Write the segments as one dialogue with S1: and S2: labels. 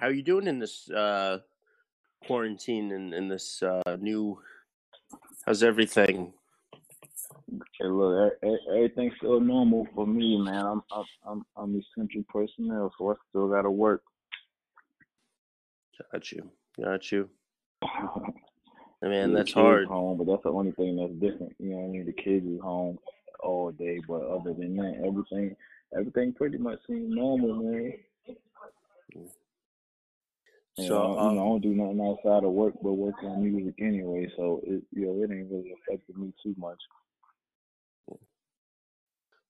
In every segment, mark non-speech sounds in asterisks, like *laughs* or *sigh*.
S1: how are you doing in this uh, quarantine and in this uh, new? How's everything?
S2: Hey, look, everything's still normal for me, man. I'm I'm I'm, I'm essential personnel, so I still gotta work.
S1: Got you. Got you. *laughs* Man, that's
S2: kids
S1: hard.
S2: home, but that's the only thing that's different. You know what I mean? The kids is home all day, but other than that, everything everything pretty much seems normal, man. And
S1: So,
S2: I, you know, I
S1: um,
S2: don't do nothing outside of work but work on music anyway, so it you know it ain't really affected me too much.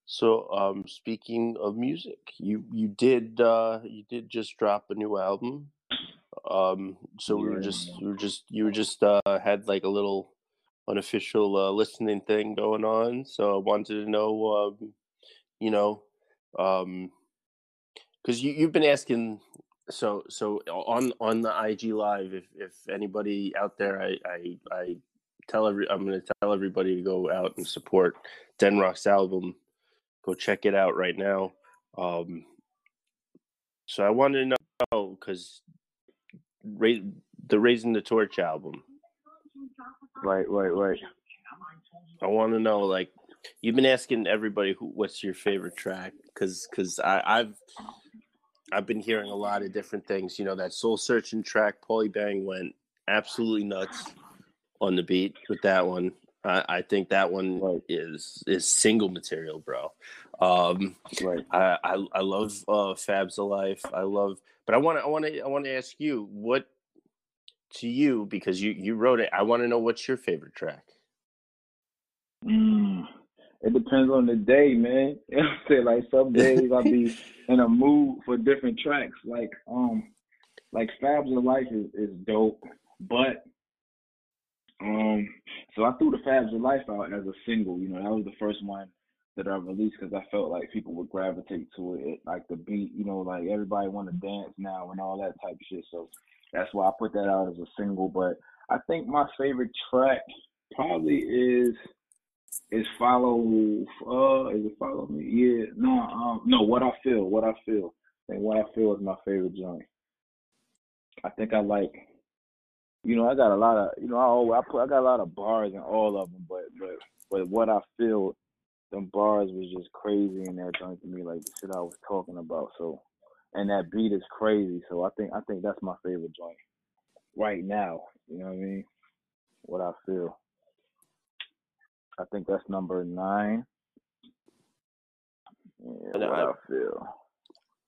S1: so um, speaking of music, you you did uh, you did just drop a new album. Um, so we were just we were just you were just uh, had like a little unofficial uh, listening thing going on. So I wanted to know, um, you know, um, because you you've been asking. So so on on the IG live, if if anybody out there, I I, I tell every I'm going to tell everybody to go out and support Denrock's album. Go check it out right now. Um, so I wanted to know because ra- the Raising the Torch album.
S2: Right, right, right.
S1: I want to know, like, you've been asking everybody who, what's your favorite track, because because I've I've been hearing a lot of different things. You know, that soul searching track, Paulie Bang went absolutely nuts on the beat with that one. I, I think that one
S2: Right.
S1: is is single material, bro. Um,
S2: Right.
S1: I, I I love uh, Fab's Alive. I love, but I want to I want to I want to ask you what to you because you you wrote it. I want to know what's your favorite track.
S2: Mm, it depends on the day, man. *laughs* You know I'm saying? Like some days I'll be in a mood for different tracks. Like um like Fabs of Life is, is dope. But um so I threw the Fabs of Life out as a single, you know, that was the first one that I released because I felt like people would gravitate to it, it like the beat, you know, like everybody want to dance now and all that type of shit. So that's why I put that out as a single. But I think my favorite track probably is is follow uh is it follow me? Yeah, no, um no, what I feel, what I feel. And what I feel is my favorite joint. I think I like you know, I got a lot of you know, I always, I put I got a lot of bars in all of them, but but but what I feel them bars was just crazy in that joint to me, like the shit I was talking about. So and that beat is crazy. So I think I think that's my favorite joint right now. You know what I mean? What I feel. I think that's number nine. Yeah,
S1: And
S2: what
S1: I-
S2: I feel.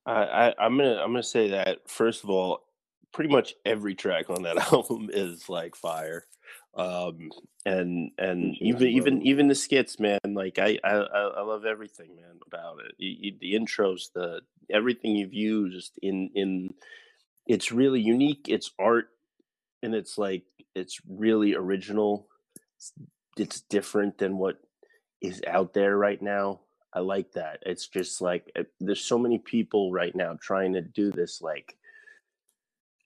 S1: I, I I'm gonna I'm gonna say that first of all, pretty much every track on that *laughs* album is like fire, um, and and even even even the skits, man. Like I I I I love everything, man, about it. You, you, the intros, the everything you've used in in it's really unique. It's art, and it's like it's really original. It's, it's different than what is out there right now. I like that. It's just like uh, there's so many people right now trying to do this like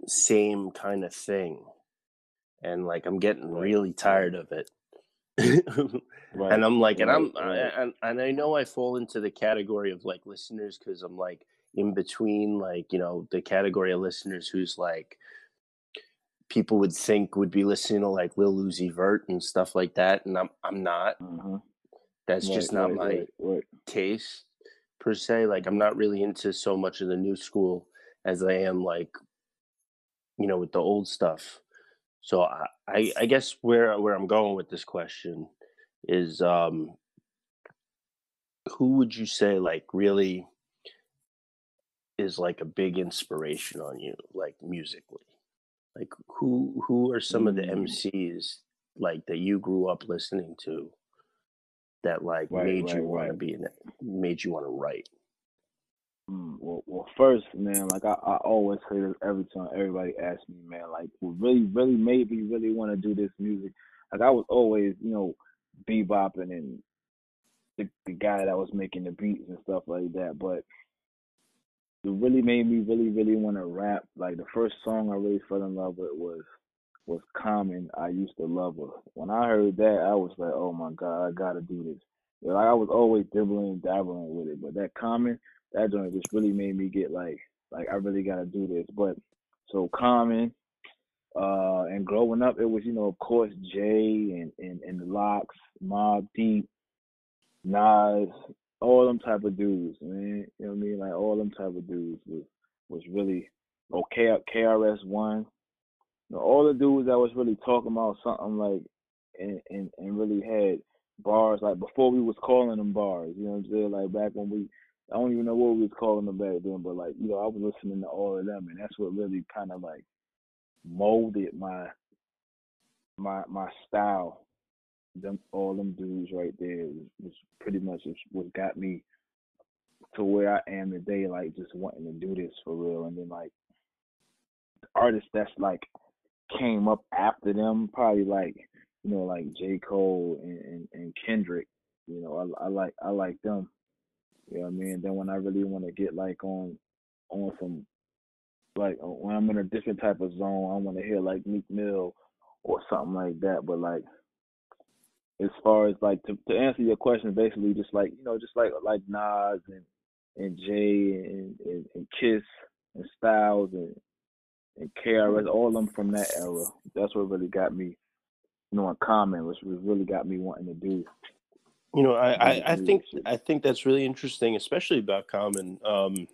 S1: same kind of thing, and like I'm getting
S2: Right,
S1: really tired of it. *laughs*
S2: right,
S1: and I'm like, and
S2: right,
S1: I'm
S2: right.
S1: I, and and I know I fall into the category of like listeners because I'm like in between, like you know, the category of listeners who's like people would think would be listening to like Lil Uzi Vert and stuff like that, and I'm I'm not.
S2: Uh-huh.
S1: That's
S2: Right,
S1: just not
S2: right,
S1: my
S2: right.
S1: taste per se. Like I'm not really into so much of the new school as I am like you know with the old stuff. So I I, I guess where where I'm going with this question is um who would you say like really is like a big inspiration on you like musically? Like who who are some of the
S2: Mm,
S1: MCs like that you grew up listening to that like
S2: right,
S1: made
S2: right,
S1: you want to be in it, made you want to write?
S2: Mm, well, well, first, man, like I, I always say this every time everybody asks me, man, like what really, really made me really want to do this music. Like I was always, you know, bebopping and the, the guy that was making the beats and stuff like that. But it really made me really, really want to rap. Like the first song I really fell in love with was was Common. I used to love her. When I heard that, I was like, oh my god, I gotta do this. Like I was always dibbling and dabbling with it, but that Common, that joint just really made me get like, like I really gotta do this. But So Common, uh, and growing up, it was you know of course Jay and and and the LOX, Mobb Deep, Nas, all them type of dudes, man. You know what I mean? Like all them type of dudes was was really okay. Oh, KRS One, you know, all the dudes that was really talking about something like and and and really had bars like before we was calling them bars. You know what I'm saying? Like back when we I don't even know what we was calling them back then, but like, you know, I was listening to all of them and that's what really kind of like molded my my my style. Them all them dudes right there was pretty much what got me to where I am today, like just wanting to do this for real. And then like artists that's like came up after them, probably like you know like J Cole and, and, and Kendrick. You know, I, I like I like them. You know what I mean? Then when I really want to get like on on some like when I'm in a different type of zone, I want to hear like Meek Mill or something like that. But like as far as like to, to answer your question, basically just like you know, just like like Nas and and Jay and, and, and Kiss and Styles and and KRS, all of them from that era. That's what really got me, you know, in common, which really got me wanting to do.
S1: You know, I, I, I think I think that's really interesting, especially about Common. Um,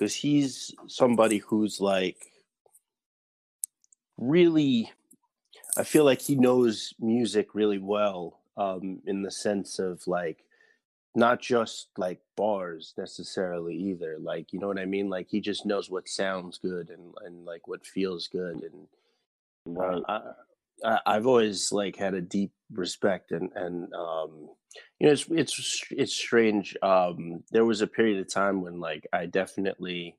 S1: because he's somebody who's like really i feel like he knows music really well um in the sense of like not just like bars necessarily either like you know what i mean like he just knows what sounds good and and like what feels good and right. uh, I, i've always like had a deep respect and and um you know it's it's it's strange um there was a period of time when like i definitely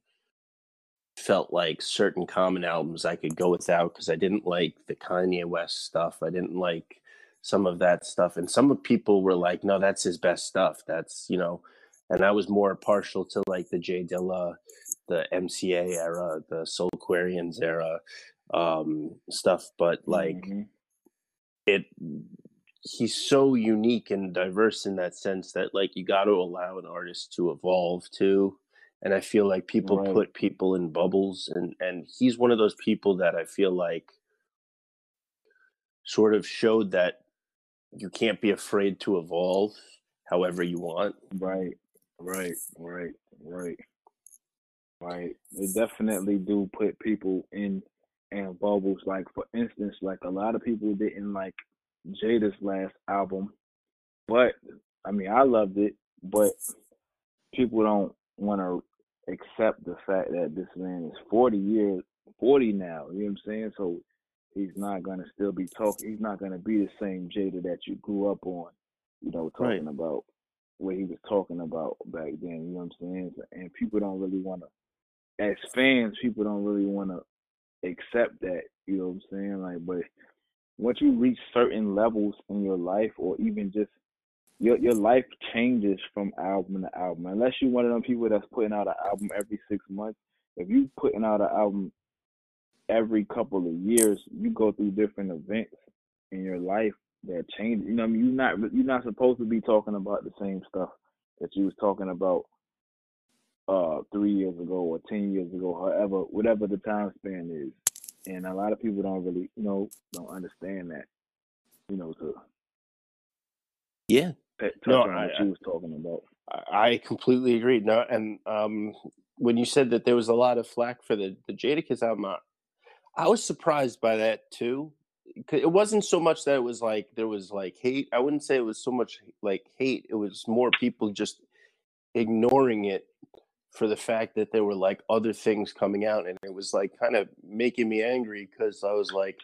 S1: felt like certain common albums i could go without because i didn't like the kanye west stuff i didn't like some of that stuff and some of people were like no that's his best stuff that's you know and i was more partial to like the J Dilla the mca era the Soulquarians era um stuff but like mm-hmm. it he's so unique and diverse in that sense that like you got to allow an artist to evolve too and i feel like people right. put people in bubbles and and he's one of those people that i feel like sort of showed that you can't be afraid to evolve however you want.
S2: Right. Right. Right. Right. Right. They definitely do put people in and bubbles. Like for instance like a lot of people didn't like Jada's last album, but I mean I loved it, but people don't want to accept the fact that this man is 40 years 40 now, you know what I'm saying? So he's not gonna still be talking. He's not gonna be the same Jada that you grew up on, you know, talking right. about what he was talking about back then. You know what I'm saying? And people don't really want to, as fans, people don't really want to accept that. You know what I'm saying? Like, but once you reach certain levels in your life, or even just your your life changes from album to album. Unless you're one of them people that's putting out an album every six months. If you putting out an album every couple of years, you go through different events in your life that change. You know, I mean, you're not you're not supposed to be talking about the same stuff that you was talking about uh three years ago or ten years ago, however, whatever the time span is and a lot of people don't really, you know, don't understand that, you know, to
S1: yeah,
S2: touch no, on I, what you was talking about.
S1: I completely agree. No, and um, when you said that there was a lot of flack for the the Jadakiss album, I, I was surprised by that too. It wasn't so much that it was like there was like hate. I wouldn't say it was so much like hate. It was more people just ignoring it for the fact that there were like other things coming out and it was like kind of making me angry because I was like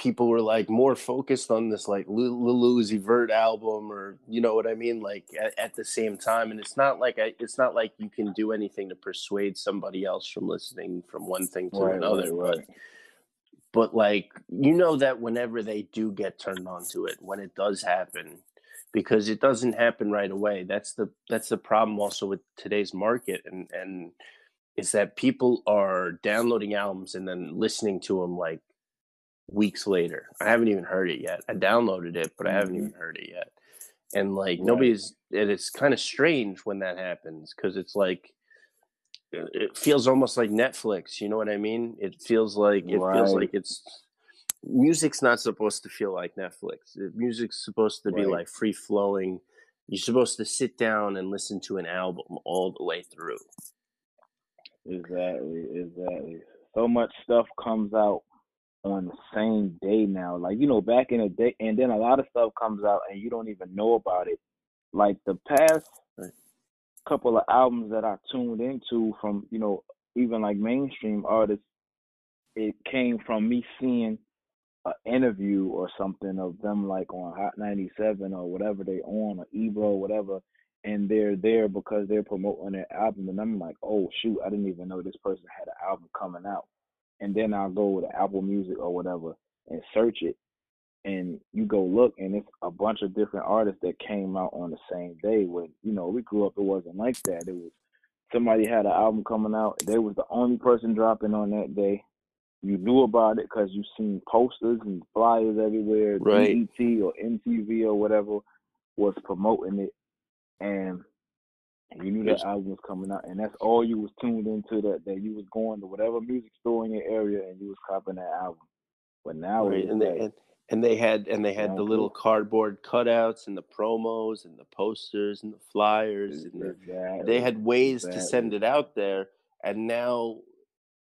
S1: people were like more focused on this like Lil Uzi Vert album or you know what I mean like at, at, the same time and it's not like I, it's not like you can do anything to persuade somebody else from listening from one thing to right, another right, right. but but like you know that whenever they do get turned on to it when it does happen because it doesn't happen right away. That's the that's the problem also with today's market and and is that people are downloading albums and then listening to them like weeks later. I haven't even heard it yet. I downloaded it, but I haven't mm-hmm. even heard it yet. And like right. nobody's and it's kind of strange when that happens cuz it's like it feels almost like Netflix. You know what I mean? It feels like it
S2: Right.
S1: feels like it's music's not supposed to feel like Netflix. Music's supposed to be
S2: Right.
S1: like free flowing. You're supposed to sit down and listen to an album all the way through.
S2: Exactly, exactly. So much stuff comes out on the same day now. Like, you know, back in the day and then a lot of stuff comes out and you don't even know about it. Like the past couple of albums that I tuned into from, you know, even like mainstream artists, it came from me seeing an interview or something of them like on Hot 97 or whatever they on or Ebro or whatever, and they're there because they're promoting their album, and I'm like, oh shoot, I didn't even know this person had an album coming out, and then I'll go to Apple Music or whatever and search it, and you go look, and it's a bunch of different artists that came out on the same day. When you know we grew up, it wasn't like that. It was somebody had an album coming out, they was the only person dropping on that day you knew about it because you seen posters and flyers everywhere.
S1: Right.
S2: BET or MTV or whatever was promoting it, and you knew that album was coming out, and that's all you was tuned into. That that you was going to whatever music store in your area and you was copping that album. But now
S1: Right. And
S2: like,
S1: they and, and they had and they had the little cardboard cutouts and the promos and the posters and the flyers and the,
S2: exactly,
S1: they had ways to send it out there and now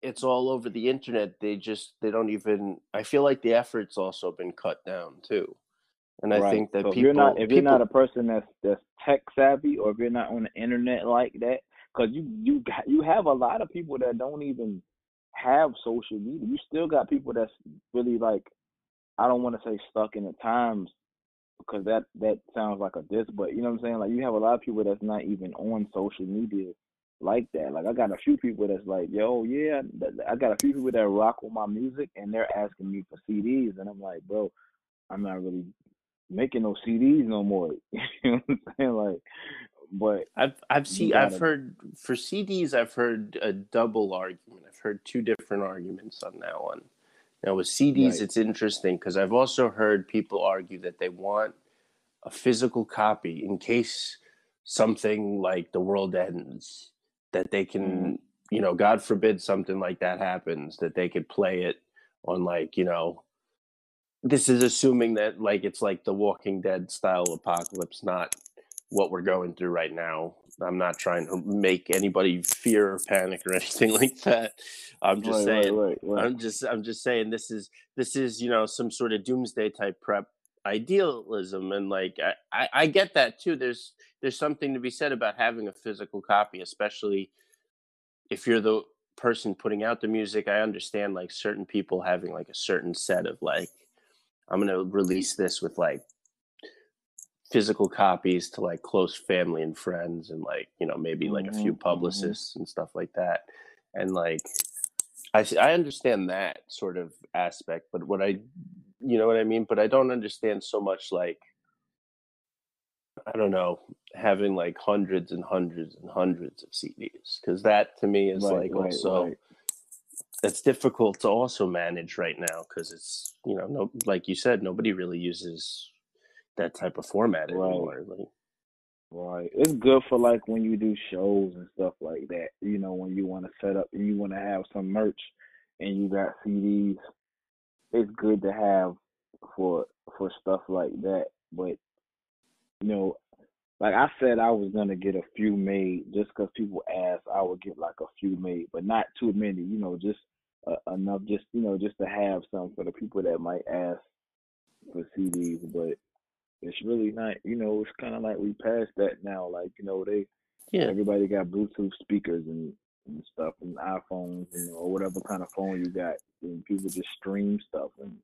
S1: it's all over the internet they just they don't even i feel like the effort's also been cut down too and i
S2: right.
S1: think that
S2: so if you're not if you're not a person that's that's tech savvy or if you're not on the internet like that, because you you got, you have a lot of people that don't even have social media. You still got people that's really like I don't want to say stuck in the times because that that sounds like a diss, but you know what I'm saying. Like you have a lot of people that's not even on social media like that. Like I got a few people that's like, yo, yeah, I got a few people that rock with my music and they're asking me for CDs, and I'm like, bro, I'm not really making no CDs no more. *laughs* you know what I'm saying? Like, but
S1: i've i've seen i've heard for cds i've heard a double argument i've heard two different arguments on that one now with cds
S2: Right.
S1: it's interesting because i've also heard people argue that they want a physical copy in case something like the world ends that they can
S2: Mhm.
S1: you know god forbid something like that happens that they could play it on like you know this is assuming that like it's like the walking dead style apocalypse not what we're going through right now i'm not trying to make anybody fear or panic or *laughs* anything like that i'm just
S2: right,
S1: saying
S2: right, right.
S1: I'm just I'm just saying this is this is you know some sort of doomsday type prep idealism and like I, I, I get that too. There's there's something to be said about having a physical copy, especially if you're the person putting out the music. I understand like certain people having like a certain set of like I'm gonna release this with like physical copies to like close family and friends and like you know maybe like a few
S2: Mhm, mhm.
S1: publicists and stuff like that and like I I understand that sort of aspect, but what I, you know what I mean. But I don't understand so much like, I don't know, having like hundreds and hundreds and hundreds of CDs because that to me is
S2: Right,
S1: like
S2: right,
S1: also
S2: right.
S1: It's difficult to also manage right now because it's you know no like you said nobody really uses that type of format
S2: Right.
S1: anymore. Like,
S2: Right. It's good for like when you do shows and stuff like that. You know, when you want to set up and you want to have some merch and you got CDs. It's good to have for for stuff like that. But you know, like I said, I was gonna get a few made just because people asked. I would get like a few made, but not too many. You know, just uh, enough, just you know, just to have some for the people that might ask for CDs. But it's really not. You know, it's kind of like we passed that now. Like you know, they
S1: yeah,
S2: everybody got Bluetooth speakers and, and stuff and iPhones and or whatever kind of phone you got, and people just stream stuff and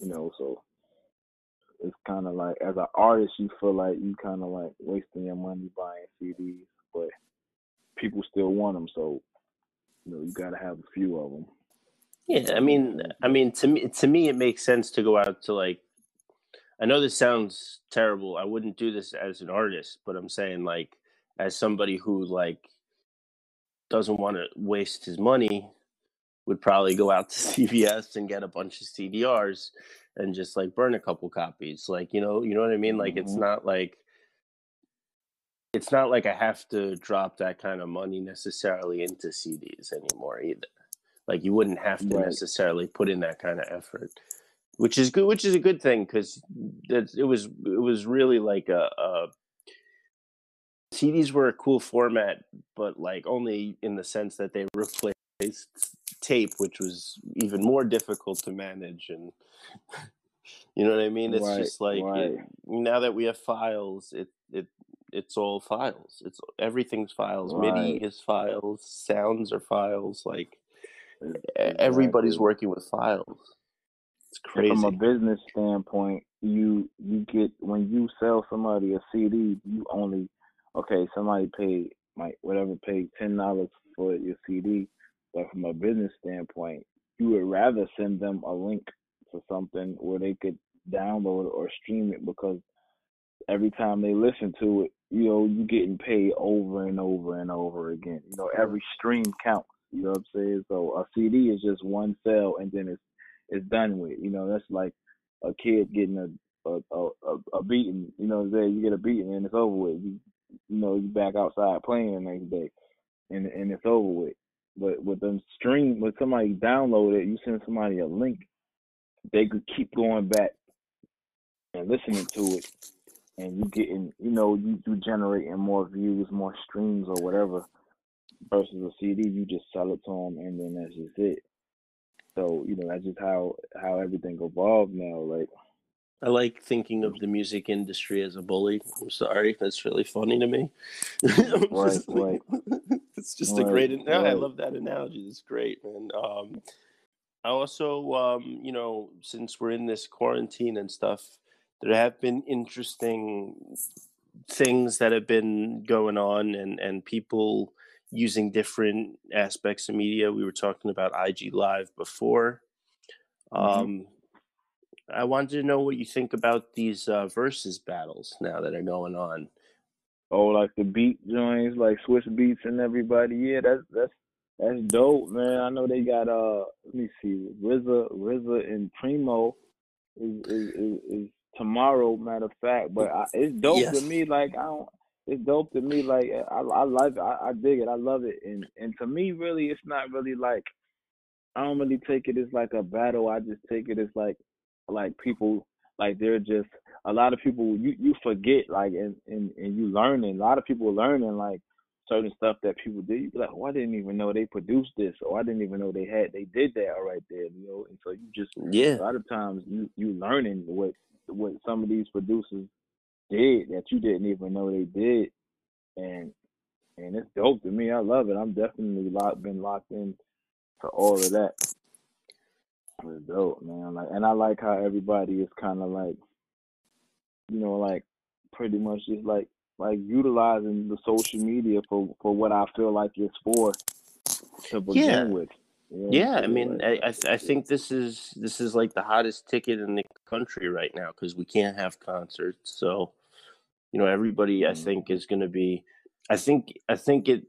S2: you know, so it's kind of like as an artist, you feel like you kind of like wasting your money buying CDs, but people still want them, so you know you got to have a few of them.
S1: Yeah, I mean, I mean, to me, to me, it makes sense to go out to like. I know this sounds terrible. I wouldn't do this as an artist, but I'm saying like as somebody who like doesn't want to waste his money, would probably go out to *laughs* CVS and get a bunch of CDRs and just like burn a couple copies. Like you know, you know what I mean. Like it's
S2: Mhm.
S1: not like it's not like I have to drop that kind of money necessarily into CDs anymore either. Like you wouldn't have to
S2: Right.
S1: necessarily put in that kind of effort, which is good. Which is a good thing because it was it was really like a, a CDs were a cool format, but like only in the sense that they replaced tape, which was even more difficult to manage and. *laughs* You know what I mean? It's
S2: Right,
S1: just like
S2: right.
S1: it, now that we have files, it it it's all files. It's everything's files. MIDI is files. Sounds are files. Like
S2: Exactly.
S1: everybody's working with files. It's
S2: And
S1: crazy.
S2: From a business standpoint, you you get when you sell somebody a CD, you only okay. Somebody paid like whatever paid ten dollars for your CD, but from a business standpoint, you would rather send them a link to something where they could download or stream it because every time they listen to it, you know, you getting paid over and over and over again. You know, every stream counts. You know what I'm saying? So a CD is just one sell and then it's it's done with. You know, that's like a kid getting a a a, a, a beating. You know, what I'm saying? you get a beating and it's over with. You you know, you back outside playing the next day, and and it's over with. But with them stream, with somebody download it, you send somebody a link, they could keep going back and listening to it, and you getting, you know, you you generating more views, more streams or whatever. Versus a CD, you just sell it to them, and then that's just it. So you know, that's just how how everything evolved now. Like
S1: I like thinking of the music industry as a bully. I'm sorry, that's really funny to me. *laughs*
S2: Right,
S1: just like- it's *laughs* just a great. No, I love that analogy. It's great, man. Um, I also, um, you know, since we're in this quarantine and stuff, there have been interesting things that have been going on, and and people using different aspects of media. We were talking about IG Live before.
S2: Mhm.
S1: Um, I wanted to know what you think about these uh, versus battles now that are going on.
S2: oh, like the beat joints, like Swizz Beatz and everybody. Yeah, that's that's that's dope, man. I know they got uh, let me see, RZA, RZA and Primo is is is, is tomorrow, matter of fact. But I, it's dope
S1: Yes.
S2: to me. Like I don't. It's dope to me. Like eh, I, I like it. I, I dig it. I love it. And and to me, really, it's not really like I don't really take it as like a battle. I just take it as like like people like they're just a lot of people you you forget like and and, and you learning. A lot of people learning like certain stuff that people did. You be like, oh, I didn't even know they produced this, or I didn't even know they had they did that right there. You know, and so you just
S1: Yeah,
S2: a lot of times you you learning what what some of these producers did that you didn't even know they did, and and it's dope to me. I love it. I'm definitely locked been locked in to all of that. It's dope, man. Like, and I like how everybody is kind of like, you know, like pretty much just like like utilizing the social media for for what I feel like it's for to begin
S1: Yeah.
S2: with. Know,
S1: yeah. I mean, I I, th- I think this is this is like the hottest ticket in the country right now because we can't have concerts. So, you know, everybody I
S2: Mhm.
S1: think is going to be. I think I think it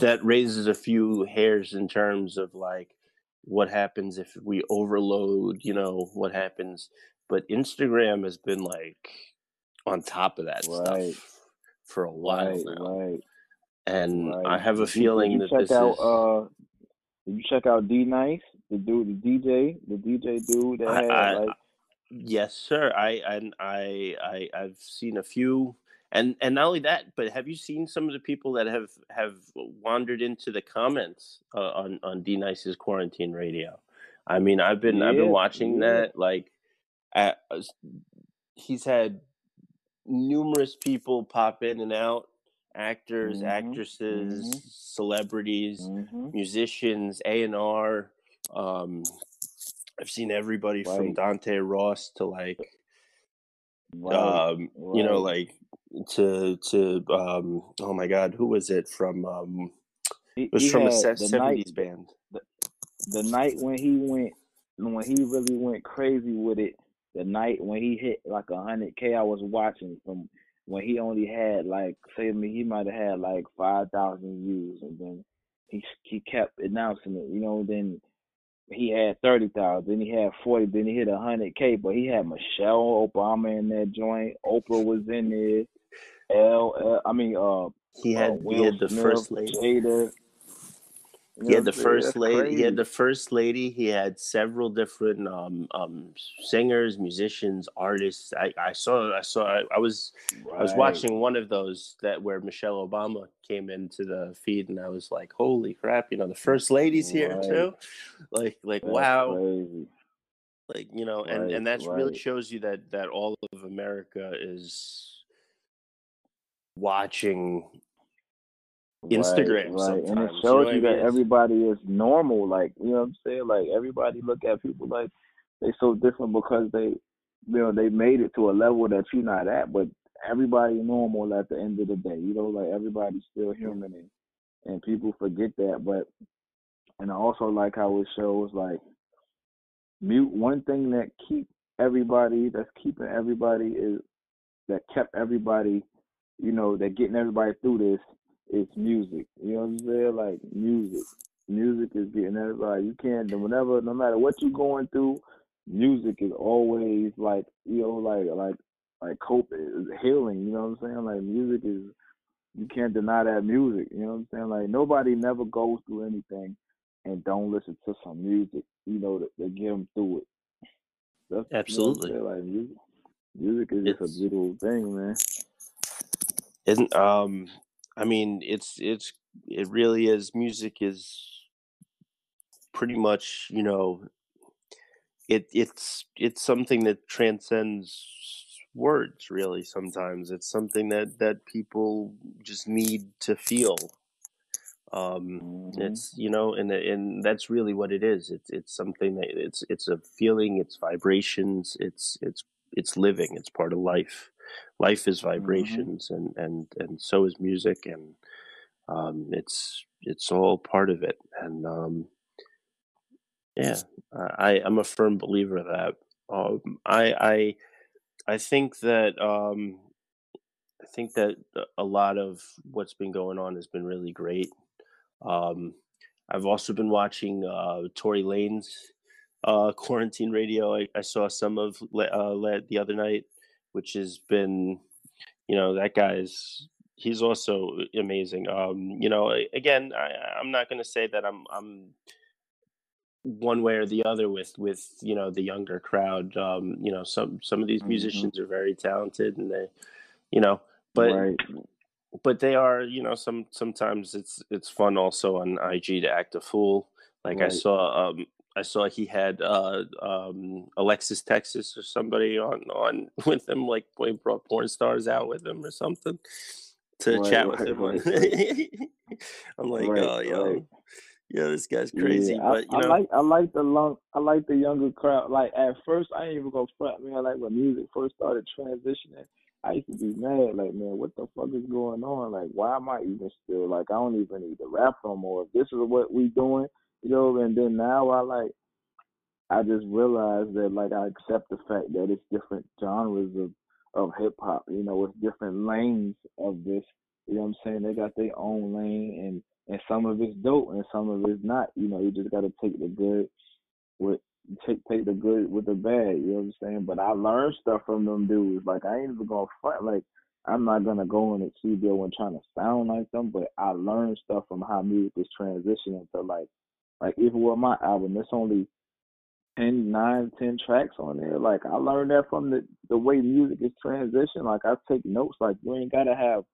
S1: that raises a few hairs in terms of like what happens if we overload. You know, what happens. But Instagram has been like on top of that
S2: Right.
S1: stuff for a while
S2: right,
S1: now.
S2: right.
S1: and
S2: Right.
S1: I have a feeling that
S2: check
S1: this
S2: out
S1: is.
S2: uh did you check out D Nice, the dude the DJ, the DJ dude that
S1: I,
S2: had
S1: I,
S2: like
S1: yes, sir. I and I, I I've seen a few, and and not only that, but have you seen some of the people that have have wandered into the comments uh, on on D Nice's quarantine radio? I mean, I've been I've been watching
S2: yeah.
S1: that. Like, at, he's had numerous people pop in and out, actors,
S2: Mhm,
S1: actresses,
S2: mhm.
S1: celebrities.
S2: hmm
S1: musicians, A and R. Um, I've seen everybody from Dante Ross to like,
S2: Right.
S1: um, you know, like to to um, oh my God, who was it from? Um, it was
S2: he
S1: from a
S2: had
S1: se-
S2: the night
S1: '70s band.
S2: the night when he went when he really went crazy with it, the night when he hit like a hundred K I was watching from when he only had like say to me he might have had like five thousand views and then he he kept announcing it, you know, then he had thirty thousand, then he had forty, then he hit a hundred K, but he had Michelle Obama in that joint, Oprah was in there, L, L I mean, uh,
S1: he had
S2: uh,
S1: he had the
S2: Smith,
S1: first lady.
S2: Jada.
S1: He had the first lady. He had the first lady. He had several different um, um, singers, musicians, artists. I, I saw. I saw. I, I was. Right. I was watching one of those that where Michelle Obama came into the feed, and I was like, "Holy crap!" You know, the first lady's here right. too. *laughs* Like, like That's wow. Crazy. Like you know, and right, and that really shows you that that all of America is watching Instagram. Right, right.
S2: and it shows you, know you that everybody is normal. Like you know what I'm saying. Like everybody look at people like they so different because they, you know, they made it to a level that you're not at. But everybody normal at the end of the day. You know, like everybody's still human, and and people forget that. But and I also like how it shows like mute. One thing that keep everybody that's keeping everybody is that kept everybody, you know, that getting everybody through this it's music. You know what I'm saying? Like music. Music is getting everybody. You can't whenever, no matter what you're going through, music is always like you know, like like like cope is healing. You know what I'm saying? Like music is. You can't deny that music. You know what I'm saying? Like nobody never goes through anything and don't listen to some music. You know that, that get them through it.
S1: That's, Absolutely.
S2: You know like music, music is it's, just a beautiful thing, man.
S1: Isn't um I mean, it's it's it really is. Music is pretty much, you know, it it's it's something that transcends words. Really, sometimes it's something that that people just need to feel. Um, mm-hmm. It's you know, and and that's really what it is. It's it's something that it's it's a feeling. It's vibrations. It's it's it's living. It's part of life life is mm-hmm. vibrations mm-hmm. and and and so is music and um, it's it's all part of it and um, yeah i i'm a firm believer of that um, i i i think that um, i think that a lot of what's been going on has been really great um, i've also been watching uh, tory lanez uh, *laughs* quarantine radio I, I, saw some of uh, the other night which has been, you know, that guy's he's also amazing. Um, you know, again, I, I'm not going to say that I'm I'm one way or the other with with you know the younger crowd. Um, you know, some some of these mm-hmm. musicians mm-hmm. are very talented, and they, you know, but. Right. But they are, you know, some sometimes it's it's fun also on IG to act a fool. Like right. I saw um, I saw he had uh, um, Alexis Texas or somebody on on *laughs* with him, like he brought porn stars out with him or something to right, chat with right, him. *laughs* Right, I'm like, oh, yo, yeah, this guy's crazy. Yeah, but you I,
S2: know, I like I like the long, I like the younger crowd. Like at first, I ain't even go front man. Like when music first started transitioning, I used to be mad. Like man, what the fuck is going on? Like why am I even still like I don't even need to rap no more. If this is what we doing you know, and then now I like I just realized that like I accept the fact that it's different genres of of hip hop, you know, it's different lanes of this. You know what I'm saying? They got their own lane and and some of it's dope and some of it's not. You know, you just gotta take the good with take take the good with the bad, you know what I'm saying? But I learned stuff from them dudes. Like I ain't even gonna front like I'm not gonna go in the studio and trying to sound like them, but I learned stuff from how music is transitioning to like like even with my album, it's only 10, 9, 10 tracks on there. Like I learned that from the the way music is transitioned. Like I take notes. Like you ain't gotta have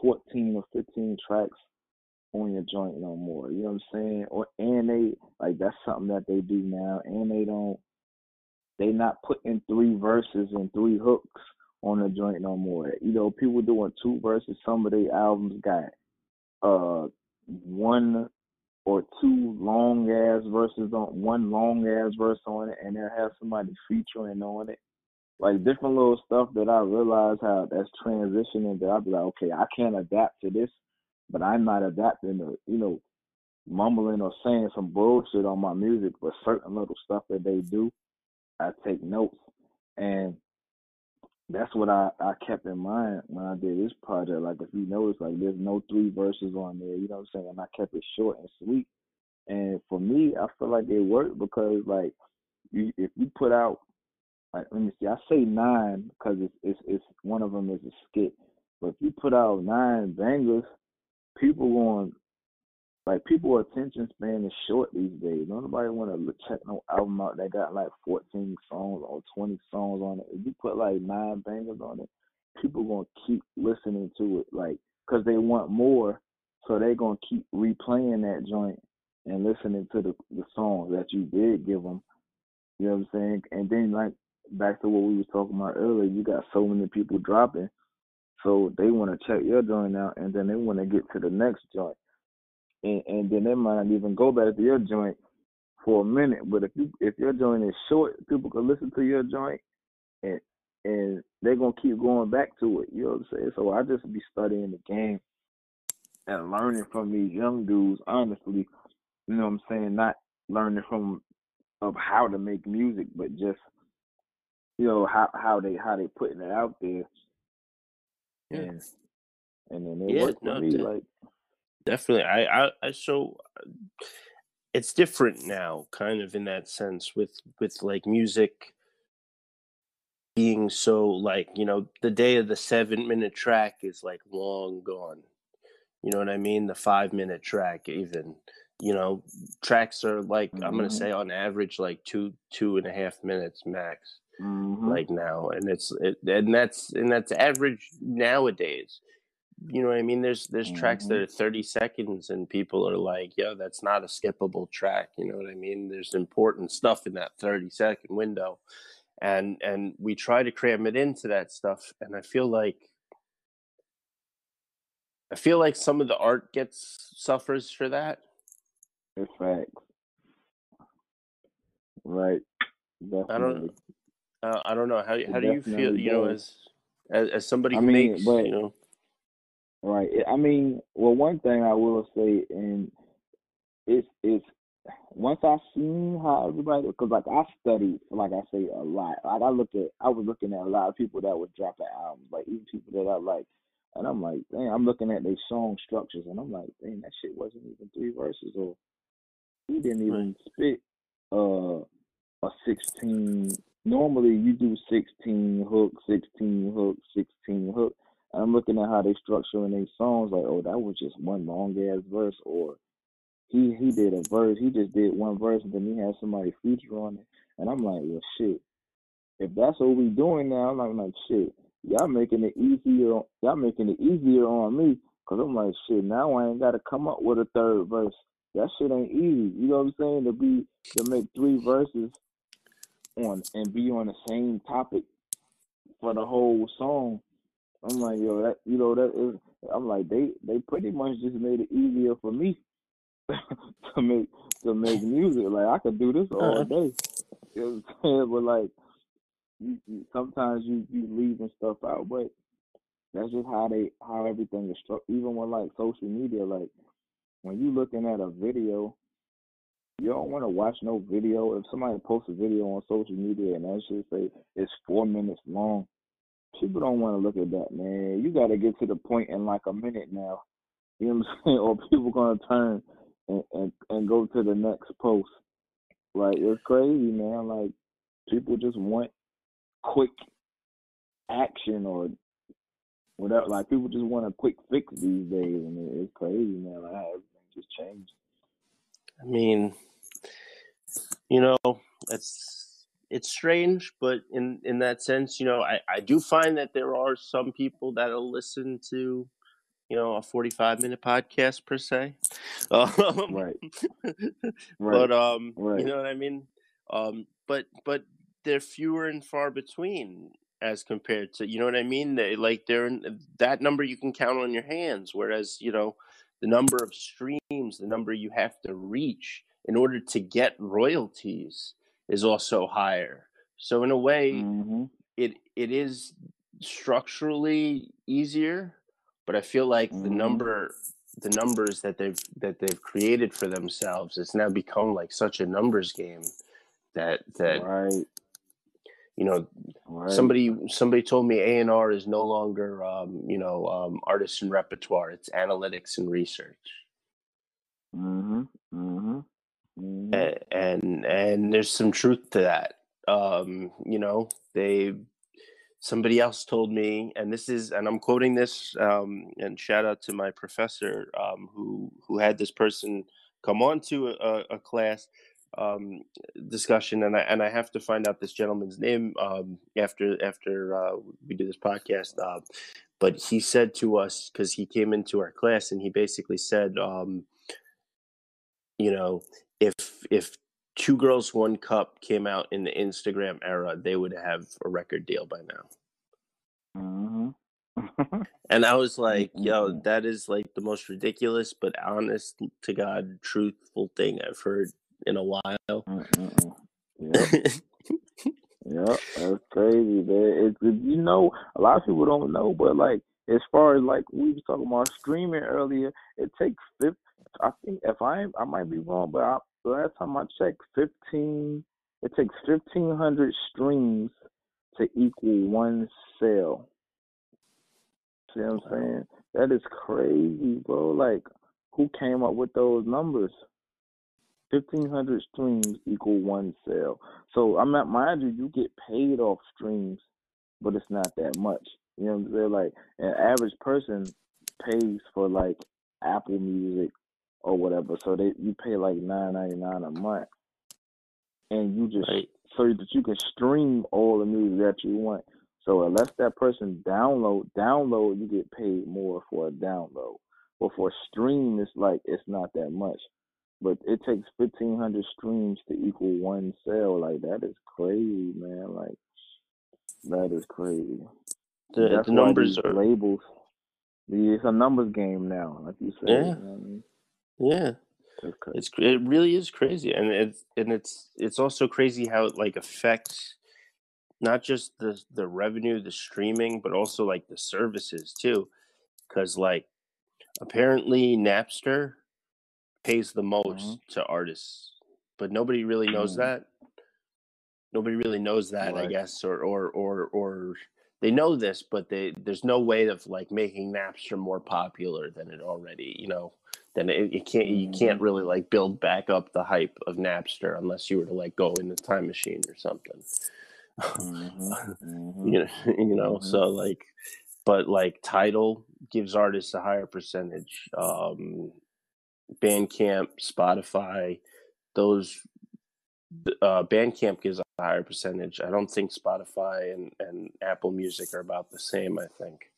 S2: 14 or 15 tracks on your joint no more. You know what I'm saying? Or and they like that's something that they do now, and they don't. They not putting three verses and three hooks on the joint no more. You know, people doing two verses. Some of their albums got uh one or two long ass verses on one long ass verse on it, and they'll have somebody featuring on it. Like different little stuff that I realize how that's transitioning. That I'll be like, okay, I can't adapt to this, but I'm not adapting to you know mumbling or saying some bullshit on my music. But certain little stuff that they do, I take notes, and that's what I, I kept in mind when I did this project. Like if you notice, like there's no three verses on there. You know what I'm saying? And I kept it short and sweet. And for me, I feel like it worked because like you, if you put out like let me see, I say nine because it's it's it's one of them is a skit. But if you put out nine bangers, people going like people attention span is short these days. Nobody want to check no album out that got like 14 songs or 20 songs on it. If you put like nine bangers on it, people gonna keep listening to it, like, cause they want more. So they gonna keep replaying that joint and listening to the the songs that you did give them. You know what I'm saying? And then like back to what we was talking about earlier, you got so many people dropping, so they want to check your joint out, and then they want to get to the next joint, and and then they might not even go back to your joint for a minute. But if you if your joint is short, people can listen to your joint, and and they're gonna keep going back to it. You know what I'm saying? So I just be studying the game and learning from these young dudes, honestly. You know what I'm saying? Not learning from of how to make music, but just you know how how they how they putting it out there. Yeah. And and then it yeah, worked for me. Like
S1: definitely, I I I so it's different now, kind of in that sense with with like music being so like you know the day of the seven minute track is like long gone you know what i mean the five minute track even you know tracks are like mm-hmm. i'm gonna mm-hmm. say on average like two two and a half minutes max mm-hmm. like now and it's it, and that's and that's average nowadays you know what i mean there's there's mm-hmm. tracks that mm-hmm. are 30 seconds and people are like yo that's not a skippable track you know what i mean there's important stuff in that 30 second window and and we try to cram it into that stuff and i feel like i feel like some of the art gets suffers for that
S2: it's facts. Right. Definitely.
S1: I don't. Uh, I don't know how. How do you feel? You know, as as, as somebody who I mean, makes, but, you know.
S2: Right. I mean, well, one thing I will say, and it's it's once I seen how everybody, because like I studied, like I say, a lot. Like I look at, I was looking at a lot of people that would drop an album, like even people that I like, and I'm like, dang, I'm looking at their song structures, and I'm like, dang, that shit wasn't even three verses or he didn't even spit uh a sixteen. Normally you do sixteen hook, sixteen hook, sixteen hook. I'm looking at how they structuring their songs. Like, oh, that was just one long ass verse, or he he did a verse. He just did one verse, and then he had somebody feature on it. And I'm like, well, shit. If that's what we doing now, I'm like, like shit. Y'all making it easier. Y'all making it easier on me, cause I'm like, shit. Now I ain't got to come up with a third verse that shit ain't easy. You know what I'm saying? To be to make three verses on and be on the same topic for the whole song. I'm like, yo, that you know that is. I'm like, they they pretty much just made it easier for me *laughs* to make to make music. Like I could do this all uh-huh. day. You know what I'm saying? But like, you, you, sometimes you you leaving stuff out, but that's just how they how everything is structured. Even with like social media, like when you looking at a video, you don't want to watch no video. If somebody posts a video on social media and that should say it's four minutes long, people don't want to look at that, man. You got to get to the point in like a minute now. You know what I'm *laughs* saying? Or people gonna turn and, and and go to the next post. Like it's crazy, man. Like people just want quick action or whatever. Like people just want a quick fix these days, and it's crazy, man. Like everything just changed.
S1: I mean, you know, it's it's strange, but in in that sense, you know, I I do find that there are some people that'll listen to you know a 45 minute podcast per se *laughs* um,
S2: right. *laughs*
S1: right but um right. you know what i mean um but but they're fewer and far between as compared to you know what I mean? They, like they're in, that number you can count on your hands, whereas you know the number of streams, the number you have to reach in order to get royalties is also higher. So in a way, mm-hmm. it it is structurally easier, but I feel like mm-hmm. the number the numbers that they've that they've created for themselves it's now become like such a numbers game that that
S2: right
S1: you know right. somebody somebody told me a&r is no longer um, you know um, artist and repertoire it's analytics and research
S2: mm-hmm. Mm-hmm.
S1: Mm-hmm. And, and there's some truth to that um, you know they somebody else told me, and this is, and I'm quoting this, um, and shout out to my professor um, who who had this person come on to a, a class um, discussion, and I and I have to find out this gentleman's name um, after after uh, we do this podcast. Uh, but he said to us because he came into our class and he basically said, um, you know, if if two girls one cup came out in the Instagram era, they would have a record deal by now.
S2: Mm-hmm. *laughs*
S1: and I was like, yo, that is like the most ridiculous but honest to God truthful thing I've heard in a while. *laughs*
S2: Yep, that's crazy, man. It's you know, a lot of people don't know, but like as far as like we were talking about streaming earlier, it takes fifth. I think if I I might be wrong, but I, last time I checked, fifteen. It takes fifteen hundred streams to equal one sale. See what I'm saying? That is crazy, bro. Like, who came up with those numbers? Fifteen hundred streams equal one sale. So I'm not mind you, you get paid off streams, but it's not that much. You know what I'm saying? Like an average person pays for like Apple Music or whatever, so they you pay like nine ninety nine a month, and you just
S1: Right.
S2: so that you can stream all the music that you want. So unless that person download download, you get paid more for a download. But for a stream, it's like it's not that much. But it takes fifteen hundred streams to equal one sale. Like that is crazy, man. Like that is crazy.
S1: The, the numbers are
S2: labels. It's a numbers game now, like you said.
S1: Yeah.
S2: You know what I mean?
S1: Yeah.
S2: Crazy.
S1: It's it really is crazy, and it's and it's it's also crazy how it like affects not just the the revenue, the streaming, but also like the services too, because like apparently Napster pays the most
S2: Mhm.
S1: to artists, but nobody really knows
S2: Mhm.
S1: that. Nobody really knows that, I guess, or or or or they know this, but they there's no way of like making Napster more popular than it already, you know. Then it, you can't you can't really like build back up the hype of Napster unless you were to like go in the time machine or something.
S2: Mhm, *laughs* mhm.
S1: you know, *laughs* you know.
S2: Mhm.
S1: So like, but like Tidal gives artists a higher percentage. Um, Bandcamp, Spotify, those uh, Bandcamp gives a higher percentage. I don't think Spotify and, and Apple Music are about the same. I think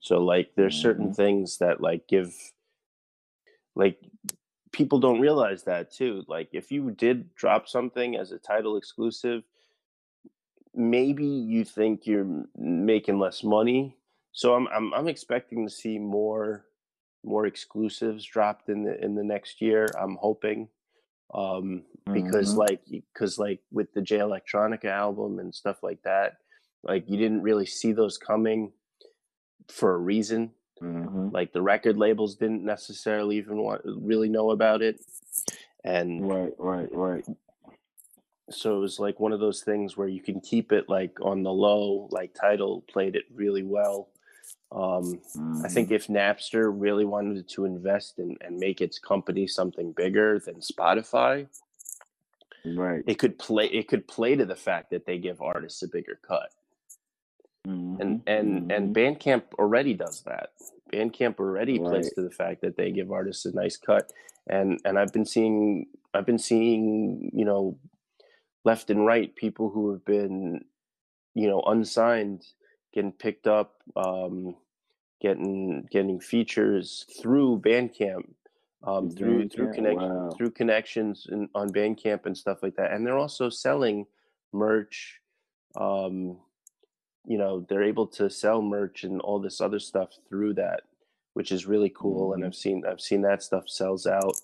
S1: so. Like, there's certain
S2: Mhm.
S1: things that like give like people don't realize that too. Like, if you did drop something as a Tidal exclusive, maybe you think you're making less money. So I'm I'm I'm expecting to see more more exclusives dropped in the in the next year. I'm hoping um because
S2: Mhm.
S1: like because like with the Jay Electronica album and stuff like that, like you didn't really see those coming for a reason.
S2: Mhm.
S1: Like the record labels didn't necessarily even want really know about it. And
S2: Right, right, right.
S1: so it was like one of those things where you can keep it like on the low like Tidal played it really well um i think if napster really wanted to invest in, and make its company something bigger than spotify
S2: right.
S1: it could play it could play to the fact that they give artists a bigger cut and
S2: Mhm,
S1: and and
S2: mhm.
S1: bandcamp already does that bandcamp already plays to the fact that they give artists a nice cut and and i've been seeing i've been seeing you know left and right people who have been you know unsigned getting picked up um getting getting features through bandcamp um through through
S2: Bandcamp,
S1: connection
S2: wow.
S1: through connections in, on bandcamp and stuff like that and they're also selling merch um you know they're able to sell merch and all this other stuff through that which is really cool and
S2: Mhm.
S1: i've seen i've seen that stuff sells out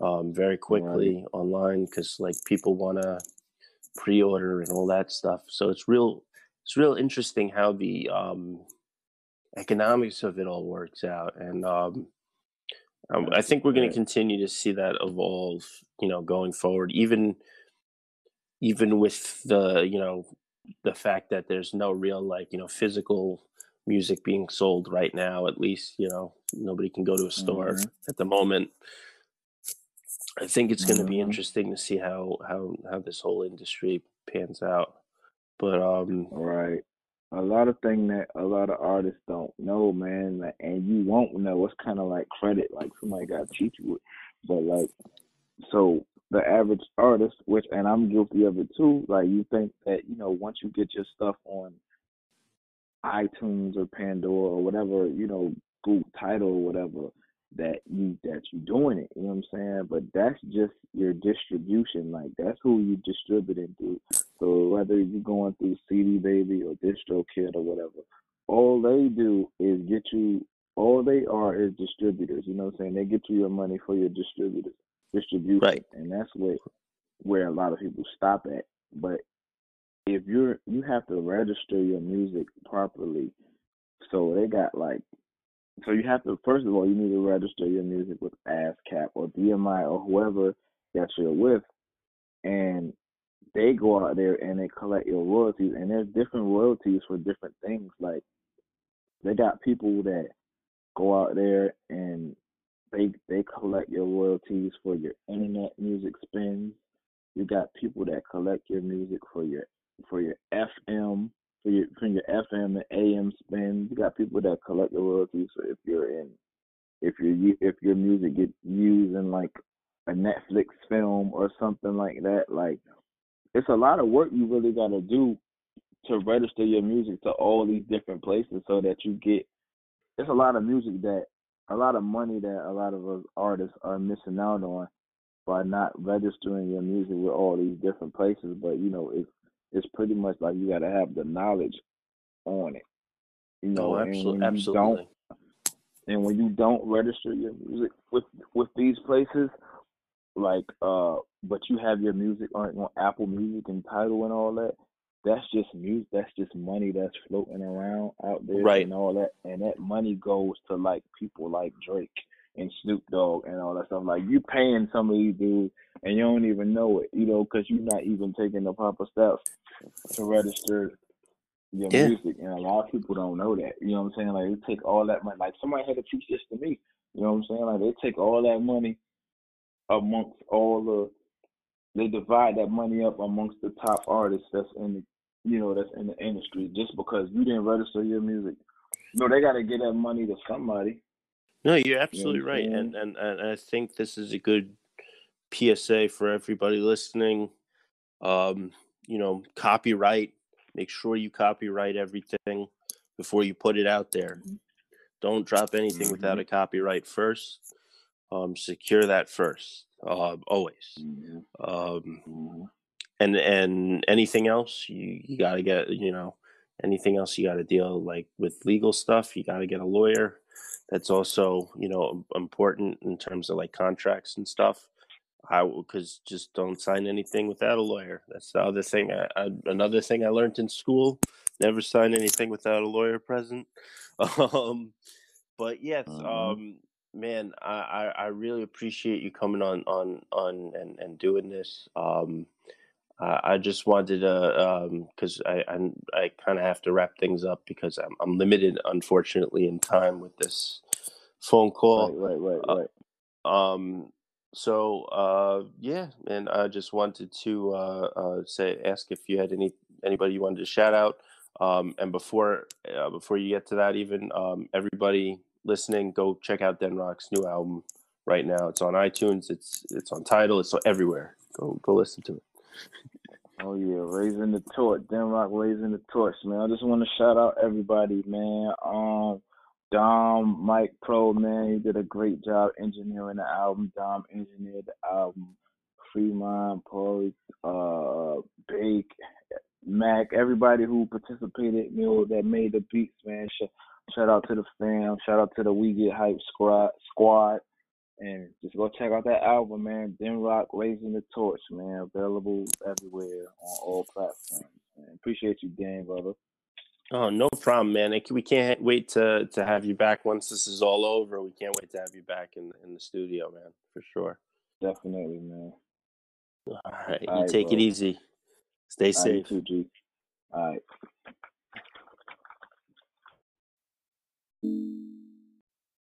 S1: um, very quickly online because like people want to pre-order and all that stuff. So it's real it's real interesting how the um, economics of it all works out and um, um, i think we're going to continue to see that evolve you know going forward even even with the you know the fact that there's no real like you know physical music being sold right now at least you know nobody can go to a store
S2: Mhm.
S1: at the moment i think it's going to be
S2: Mhm.
S1: interesting to see how how how this whole industry pans out but um
S2: Right. a lot of thing that a lot of artists don't know, man, like, and you won't know. It's kind of like credit, like somebody got to teach you it. But like, so the average artist, which and I'm guilty of it too. Like you think that you know once you get your stuff on iTunes or Pandora or whatever, you know, Google Tidal or whatever, that you that you're doing it. You know what I'm saying? But that's just your distribution. Like that's who you distributing through. So whether you're going through CD Baby or DistroKid or whatever, all they do is get you. All they are is distributors. You know what I'm saying? They get you your money for your distributors distribution,
S1: right.
S2: and that's where where a lot of people stop at. But if you're you have to register your music properly, so they got like so you have to first of all you need to register your music with ASCAP or BMI or whoever that you're with, and they go out there and they collect your royalties, and there's different royalties for different things. Like they got people that go out there and they they collect your royalties for your internet music spins. You got people that collect your music for your for your FM for your for your FM and AM spins. You got people that collect the royalties so if you're in if your if your music get used in like a Netflix film or something like that. Like it's a lot of work you really got to do to register your music to all these different places so that you get. It's a lot of music that a lot of money that a lot of us artists are missing out on by not registering your music with all these different places. But you know, it's it's pretty much like you got to have the knowledge on it. You know,
S1: oh, absolutely, and absolutely.
S2: And when you don't register your music with with these places, like uh, but you have your music on, on Apple Music and Tidal and all that, that's just music. That's just money that's floating around out there,
S1: right?
S2: And all that, and that money goes to like people like Drake and Snoop Dogg and all that stuff. Like you paying some of these dudes, and you don't even know it, you know, because you're not even taking the proper steps to register your yeah. music, and a lot of people don't know that. You know what I'm saying? Like they take all that money. Like somebody had to teach this to me. You know what I'm saying? Like they take all that money amongst all the they divide that money up amongst the top artists that's in the you know that's in the industry just because you didn't register your music. No, they got to get that money to somebody.
S1: No, you're absolutely you know right, and, and and I think this is a good PSA for everybody listening. Um, you know, copyright. Make sure you copyright everything before you put it out there. Don't drop anything mm-hmm. without a copyright first. Um, secure that first uh, always. Mm-hmm. Um, mm-hmm. And and anything else you you got to get you know anything else you got to deal like with legal stuff you got to get a lawyer. That's also you know important in terms of like contracts and stuff. I because just don't sign anything without a lawyer. That's the other thing. I, I, another thing I learned in school: never sign anything without a lawyer present. *laughs* Um, but yes, mm-hmm. um, man, I, I, I really appreciate you coming on on on and, and doing this. Um, I, I just wanted to because um, I I, I kind of have to wrap things up because I'm I'm limited, unfortunately, in time with this phone call.
S2: Right, right, right, right.
S1: Uh, um. So, uh, yeah, and I just wanted to uh, uh, say, ask if you had any anybody you wanted to shout out. Um, and before uh, before you get to that, even um, everybody listening, go check out Denrock's new album right now. It's on iTunes. It's it's on Tidal. It's everywhere. Go go listen to it.
S2: Oh yeah, raising the torch, Denrock raising the torch, man. I just want to shout out everybody, man. Um, Dom, Mike Pro, man, he did a great job engineering the album. Dom engineered the album. Fremont, Paul, uh, Bake, Mac, everybody who participated, you know, that made the beats, man. Shout out to the fam. Shout out to the We Get Hype squad. Squad. And just go check out that album, man. Denrock Raising the Torch, man. Available everywhere on all platforms. Man. Appreciate you, Dan, brother.
S1: Oh, no problem, man. We can't wait to to have you back once this is all over. We can't wait to have you back in in the studio, man, for sure.
S2: Definitely, man.
S1: All right, all you right, take bro. it easy. Stay safe.
S2: All right, too. All right.